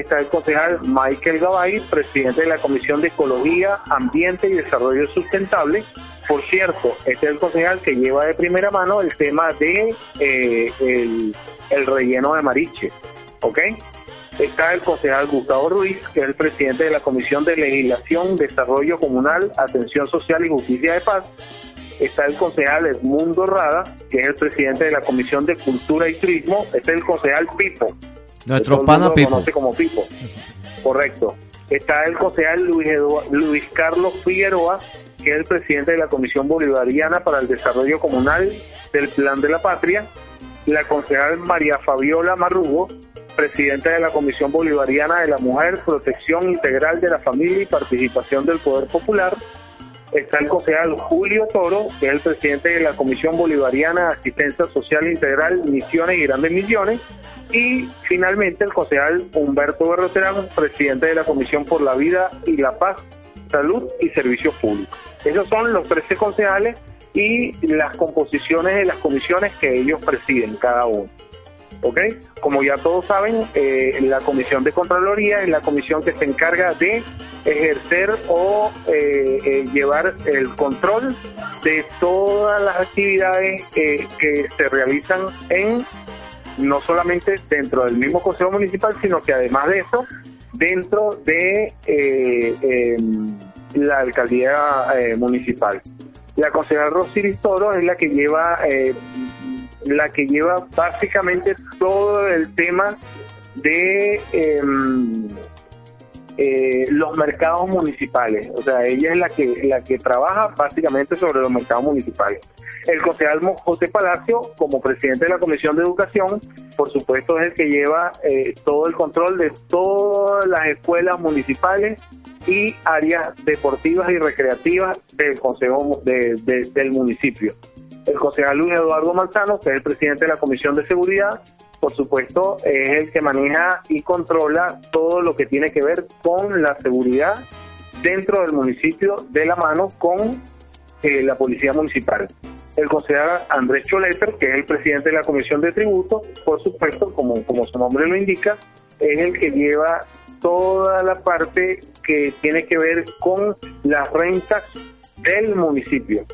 Está el concejal Michael Gabay, presidente de la Comisión de Ecología, Ambiente y Desarrollo Sustentable. Por cierto, este es el concejal que lleva de primera mano el tema de eh, el, el relleno de Mariche, ¿ok? Está el concejal Gustavo Ruiz, que es el presidente de la Comisión de Legislación, Desarrollo Comunal, Atención Social y Justicia de Paz. Está el concejal Edmundo Rada, que es el presidente de la Comisión de Cultura y Turismo. Este es el concejal Pipo. Nuestro pana lo Pipo. conoce como Pipo. Correcto. Está el concejal Luis Carlos Figueroa, que es el presidente de la Comisión Bolivariana para el Desarrollo Comunal del Plan de la Patria. La concejal María Fabiola Marrugo, presidenta de la Comisión Bolivariana de la Mujer, Protección Integral de la Familia y Participación del Poder Popular. Está el concejal Julio Toro, que es el presidente de la Comisión Bolivariana de Asistencia Social Integral, Misiones y Grandes Misiones. Y finalmente el concejal Humberto Berroterán, presidente de la Comisión por la Vida y la Paz, Salud y Servicios Públicos. Esos son los 13 concejales y las composiciones de las comisiones que ellos presiden, cada uno. ¿ok? Como ya todos saben, eh, la Comisión de Contraloría es la comisión que se encarga de ejercer o eh, eh, llevar el control de todas las actividades eh, que se realizan en no solamente dentro del mismo Consejo Municipal, sino que además de eso, dentro de eh, em, la alcaldía eh, municipal. La concejal Rosiris Toro es la que lleva eh, la que lleva básicamente todo el tema de em, eh, los mercados municipales. O sea, ella es la que la que trabaja básicamente sobre los mercados municipales. El concejal José Palacio, como presidente de la Comisión de Educación, por supuesto es el que lleva eh, todo el control de todas las escuelas municipales y áreas deportivas y recreativas del consejo de- del municipio. El concejal Luis Eduardo Manzano, que es el presidente de la Comisión de Seguridad, por supuesto, es el que maneja y controla todo lo que tiene que ver con la seguridad dentro del municipio de la mano con eh, la Policía Municipal. El concejal Andrés Choleter, que es el presidente de la Comisión de Tributos, por supuesto, como, como su nombre lo indica, es el que lleva toda la parte que tiene que ver con las rentas del municipio.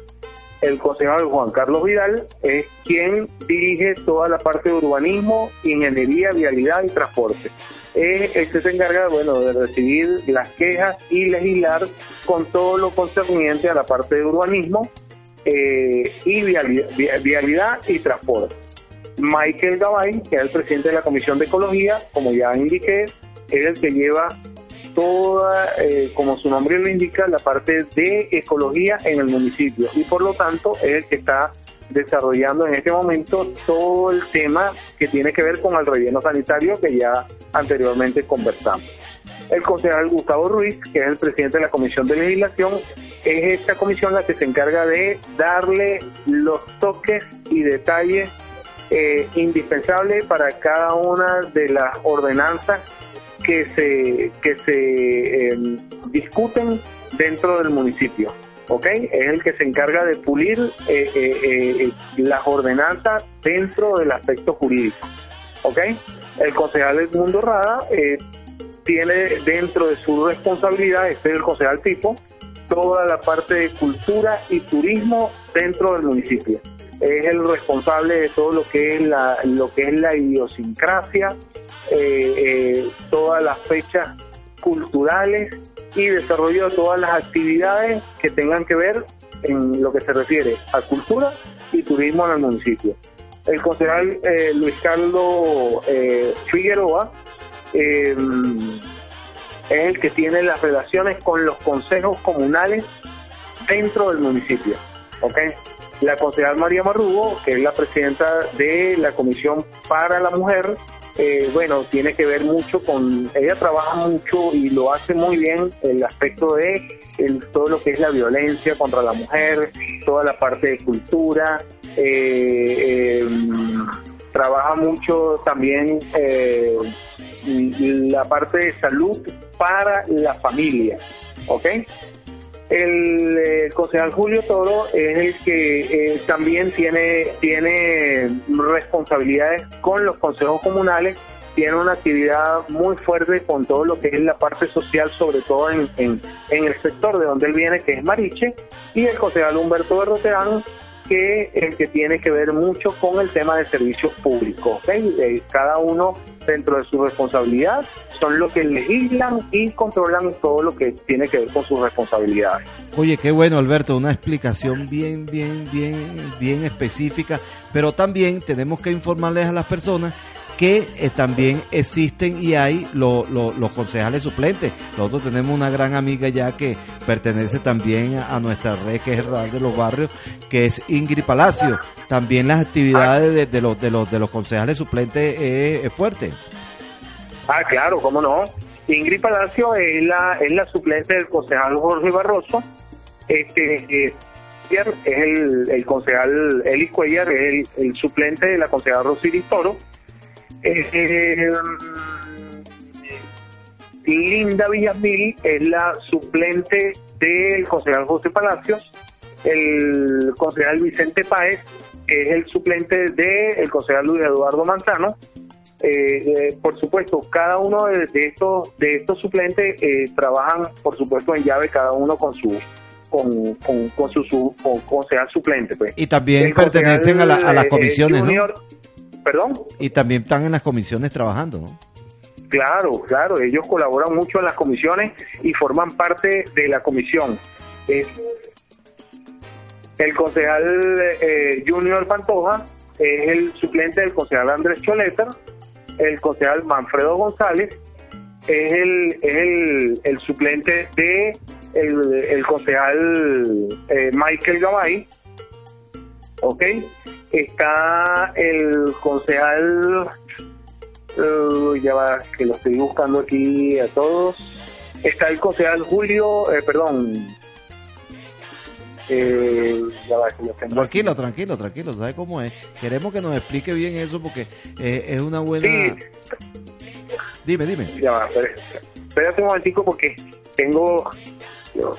El concejal Juan Carlos Vidal es quien dirige toda la parte de urbanismo, ingeniería, vialidad y transporte. Es el que se encarga bueno, de recibir las quejas y legislar con todo lo concerniente a la parte de urbanismo eh, y vialidad, via- vialidad y transporte. Michael Gabay, que es el presidente de la Comisión de Ecología, como ya indiqué, es el que lleva toda, eh, como su nombre lo indica, la parte de ecología en el municipio y por lo tanto es el que está desarrollando en este momento todo el tema que tiene que ver con el relleno sanitario que ya anteriormente conversamos. El concejal Gustavo Ruiz, que es el presidente de la Comisión de Legislación, es esta comisión la que se encarga de darle los toques y detalles eh, indispensables para cada una de las ordenanzas que se, que se eh, discuten dentro del municipio. ¿ok? Es el que se encarga de pulir eh, eh, eh, las ordenanzas dentro del aspecto jurídico. ¿ok? El concejal Edmundo Rada eh, tiene dentro de su responsabilidad, este es el concejal tipo, toda la parte de cultura y turismo dentro del municipio. Es el responsable de todo lo que es la, lo que es la idiosincrasia, eh, eh, todas las fechas culturales y desarrollo de todas las actividades que tengan que ver en lo que se refiere a cultura y turismo en el municipio. El concejal eh, Luis Carlos Figueroa es el que tiene las relaciones con los consejos comunales dentro del municipio. ¿ok? La concejal María Marrugo, que es la presidenta de la Comisión para la Mujer, eh, bueno, tiene que ver mucho con, ella trabaja mucho y lo hace muy bien el aspecto de todo lo que es la violencia contra la mujer, toda la parte de cultura, eh, eh, trabaja mucho también eh, la parte de salud para la familia, ¿ok? El eh, concejal Julio Toro es el que eh, también tiene, tiene responsabilidades con los consejos comunales. Tiene una actividad muy fuerte con todo lo que es la parte social, sobre todo en, en, el sector de donde él viene, que es Mariche, y el concejal Humberto Berroteán, que el que tiene que ver mucho con el tema de servicios públicos. Eh, cada uno dentro de su responsabilidad son los que legislan y controlan todo lo que tiene que ver con sus responsabilidades. Oye, qué bueno, Alberto, una explicación bien, bien, bien, bien específica, pero también tenemos que informarles a las personas que eh, también existen y hay lo- lo- los concejales suplentes. Nosotros tenemos una gran amiga ya que pertenece también a, nuestra red, que es Radar de los Barrios, que es Ingrid Palacio. También las actividades de, los, de, los, de los concejales suplentes eh, es fuerte. Ah, claro, cómo no. Ingrid Palacio es la, es la suplente del concejal Jorge Barroso. Este eh, Cuellar es el, el concejal Eli Cuellar, es el, el suplente de la concejal Rosiris Toro. Eh, eh, Linda Villamil es la suplente del concejal José Palacios. El concejal Vicente Páez es el suplente del concejal Luis Eduardo Manzano. Eh, eh, por supuesto, cada uno de, de estos de estos suplentes eh, trabajan, por supuesto, en llave cada uno con su con, con, con su, su con, concejal suplente. Pues. Y también El pertenecen a, la- a las eh, comisiones, ¿no? Perdón. Y también están en las comisiones trabajando, ¿no? Claro, claro, ellos colaboran mucho en las comisiones y forman parte de la comisión. Eh, el concejal eh, Junior Pantoja es el suplente del concejal Andrés Choleter, el concejal Manfredo González es el, es el, el suplente de el, el concejal eh, Michael Gabay, ¿ok? Está el concejal Uh, ya va, que lo estoy buscando aquí a todos. Está el concejal Julio, eh, perdón. Eh, ya va, que lo tengo. Tranquilo, tranquilo, tranquilo, ¿sabe cómo es? Queremos que nos explique bien eso porque eh, es una buena... Dime, dime. Ya va, espérate, espérate un momentico porque tengo,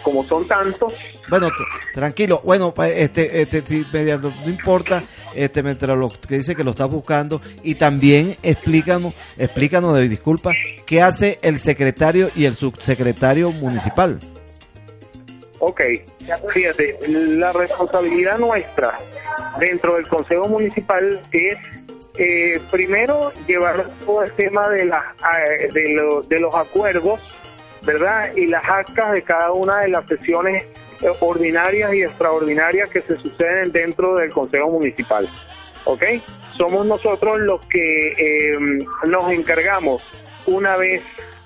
como son tantos, Bueno, tranquilo. Bueno, este, este, si mediante- no importa, este, mientras lo que dice que lo está buscando y también explícanos, explícanos de disculpa, qué hace el secretario y el subsecretario municipal. Ok, fíjate, la responsabilidad nuestra dentro del Consejo Municipal es eh, primero llevar todo el tema de, las, eh, de, lo- de los acuerdos, ¿verdad? Y las actas de cada una de las sesiones eh, ordinarias y extraordinarias que se suceden dentro del Consejo Municipal. ¿Ok? Somos nosotros los que eh, nos encargamos una vez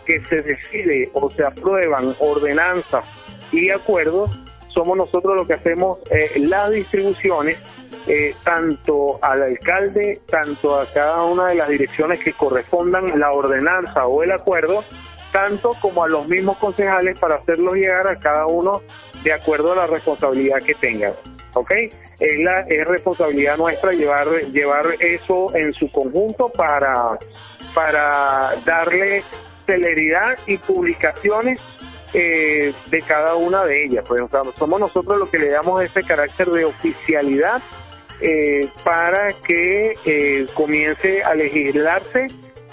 que se decide o se aprueban ordenanzas y acuerdos, somos nosotros los que hacemos eh, las distribuciones eh, tanto al alcalde, tanto a cada una de las direcciones que correspondan la ordenanza o el acuerdo, tanto como a los mismos concejales para hacerlos llegar a cada uno de acuerdo a la responsabilidad que tengan. ¿Ok? Es, la, es responsabilidad nuestra llevar, llevar eso en su conjunto para, para darle celeridad y publicaciones eh, de cada una de ellas. Pues, o sea, somos nosotros los que le damos ese carácter de oficialidad eh, para que eh, comience a legislarse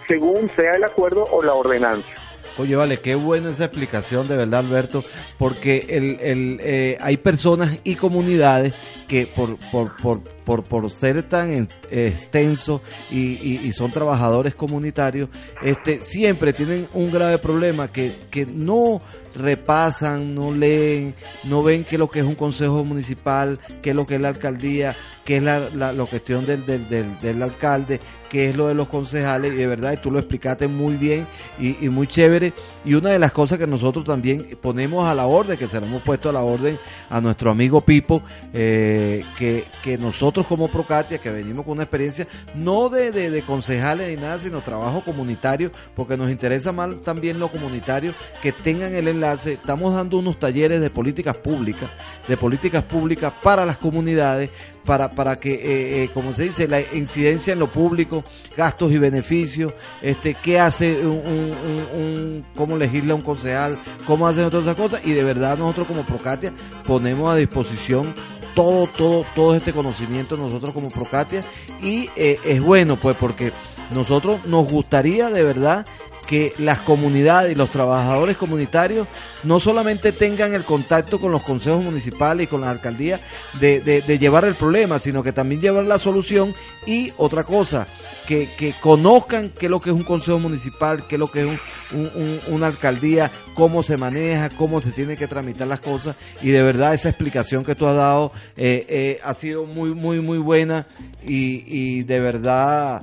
según sea el acuerdo o la ordenanza. Oye, vale, qué buena esa explicación de verdad, Alberto, porque el, el, eh, hay personas y comunidades que por, por, por, por, por ser tan en- extensos y, y- son trabajadores comunitarios, este, siempre tienen un grave problema que, que no repasan, no leen, no ven qué es lo que es un consejo municipal, qué es lo que es la alcaldía, qué es la, la, la cuestión del, del, del, del alcalde, qué es lo de los concejales, y de verdad, y tú lo explicaste muy bien y, y muy chévere. Y una de las cosas que nosotros también ponemos a la orden, que se lo hemos puesto a la orden a nuestro amigo Pipo, eh, que, que nosotros como Procatia, que venimos con una experiencia no de concejales ni nada, sino trabajo comunitario, porque nos interesa más también lo comunitario, que tengan el enlace. Estamos dando unos talleres de políticas públicas, de políticas públicas para las comunidades, para, para que, eh, eh, como se dice, la incidencia en lo público, gastos y beneficios, este, qué hace un, un- un- un- cómo legisla un concejal, cómo hacen todas esas cosas, y de verdad nosotros como Procatia ponemos a disposición todo, todo, todo este conocimiento nosotros como Procatia, y eh, es bueno pues porque nosotros nos gustaría de verdad que las comunidades los trabajadores comunitarios no solamente tengan el contacto con los consejos municipales y con las alcaldías de, de- llevar el problema, sino que también llevar la solución. Y otra cosa, que, que conozcan qué es lo que es un consejo municipal, qué es lo que es un- un- un- una alcaldía, cómo se maneja, cómo se tienen que tramitar las cosas. Y de verdad esa explicación que tú has dado eh, eh, ha sido muy, muy, muy buena. Y, y de verdad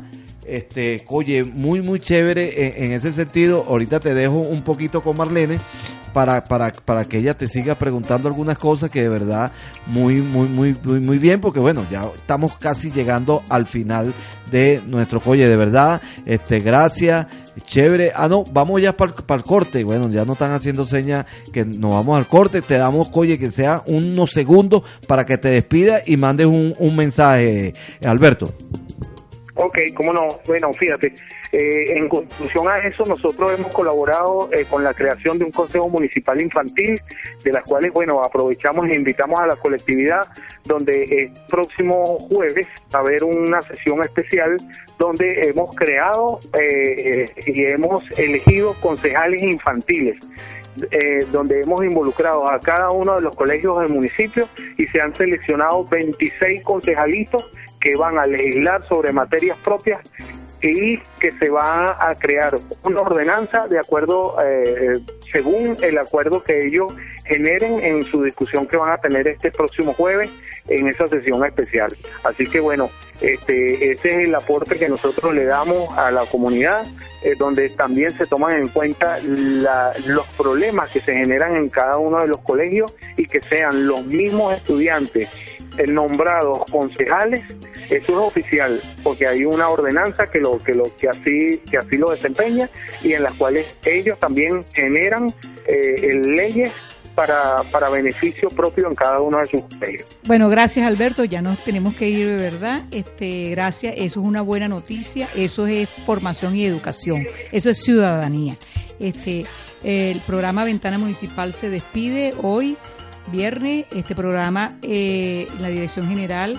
este, oye, muy, muy chévere en, en ese sentido. Ahorita te dejo un poquito con Marlene para, para, para que ella te siga preguntando algunas cosas que de verdad muy, muy, muy, muy, muy bien, porque bueno, ya estamos casi llegando al final de nuestro oye, de verdad, este, gracias. Chévere. Ah, no, vamos ya para el corte. Bueno, ya no están haciendo señas que nos vamos al corte. Te damos, oye, que sea unos segundos para que te despidas y mandes un mensaje, Alberto. Ok, cómo no. Bueno, fíjate, eh, en conclusión a eso, nosotros hemos colaborado eh, con la creación de un Consejo Municipal Infantil, de las cuales, bueno, aprovechamos e invitamos a la colectividad, donde el próximo jueves va a haber una sesión especial donde hemos creado eh, y hemos elegido concejales infantiles. eh, donde hemos involucrado a cada uno de los colegios del municipio y se han seleccionado 26 concejalitos que van a legislar sobre materias propias y que se va a crear una ordenanza de acuerdo, eh, según el acuerdo que ellos generen en su discusión que van a tener este próximo jueves en esa sesión especial. Así que bueno, este, ese es el aporte que nosotros le damos a la comunidad, eh, donde también se toman en cuenta la- los problemas que se generan en cada uno de los colegios y que sean los mismos estudiantes nombrados concejales eso es oficial porque hay una ordenanza que lo que lo que así que así lo desempeña y en las cuales ellos también generan eh, leyes para, para beneficio propio en cada uno de sus colegios. Bueno, gracias Alberto, ya nos tenemos que ir de verdad. Este, gracias, eso es una buena noticia, eso es formación y educación, eso es ciudadanía. Este, el programa Ventana Municipal se despide hoy, viernes. Este programa, eh, la dirección general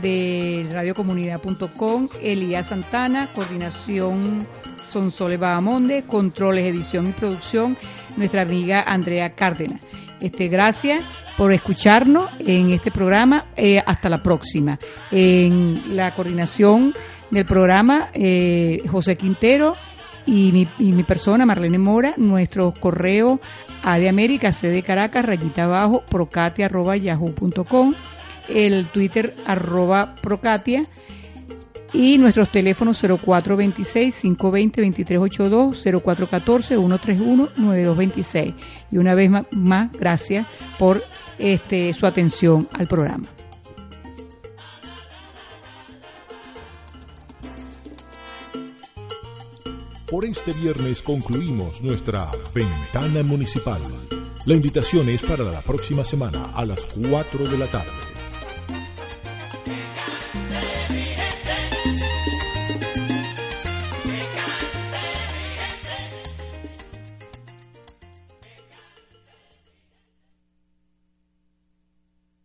de radiocomunidad.com, Elías Santana, coordinación Sonsole Bahamonde, controles, edición y producción, nuestra amiga Andrea Cárdenas. Este, gracias por escucharnos en este programa. Eh, hasta la próxima. En la coordinación del programa, eh, José Quintero y mi, persona, Marlene Mora, nuestro correo A de América, C de Caracas, rayita abajo, procate arroba yahoo.com, el Twitter arroba procatia y nuestros teléfonos 0426-520-2382, 0414-131-9226. Y una vez más, gracias por este, su atención al programa. Por este viernes concluimos nuestra ventana municipal. La invitación es para la próxima semana a las 4 de la tarde.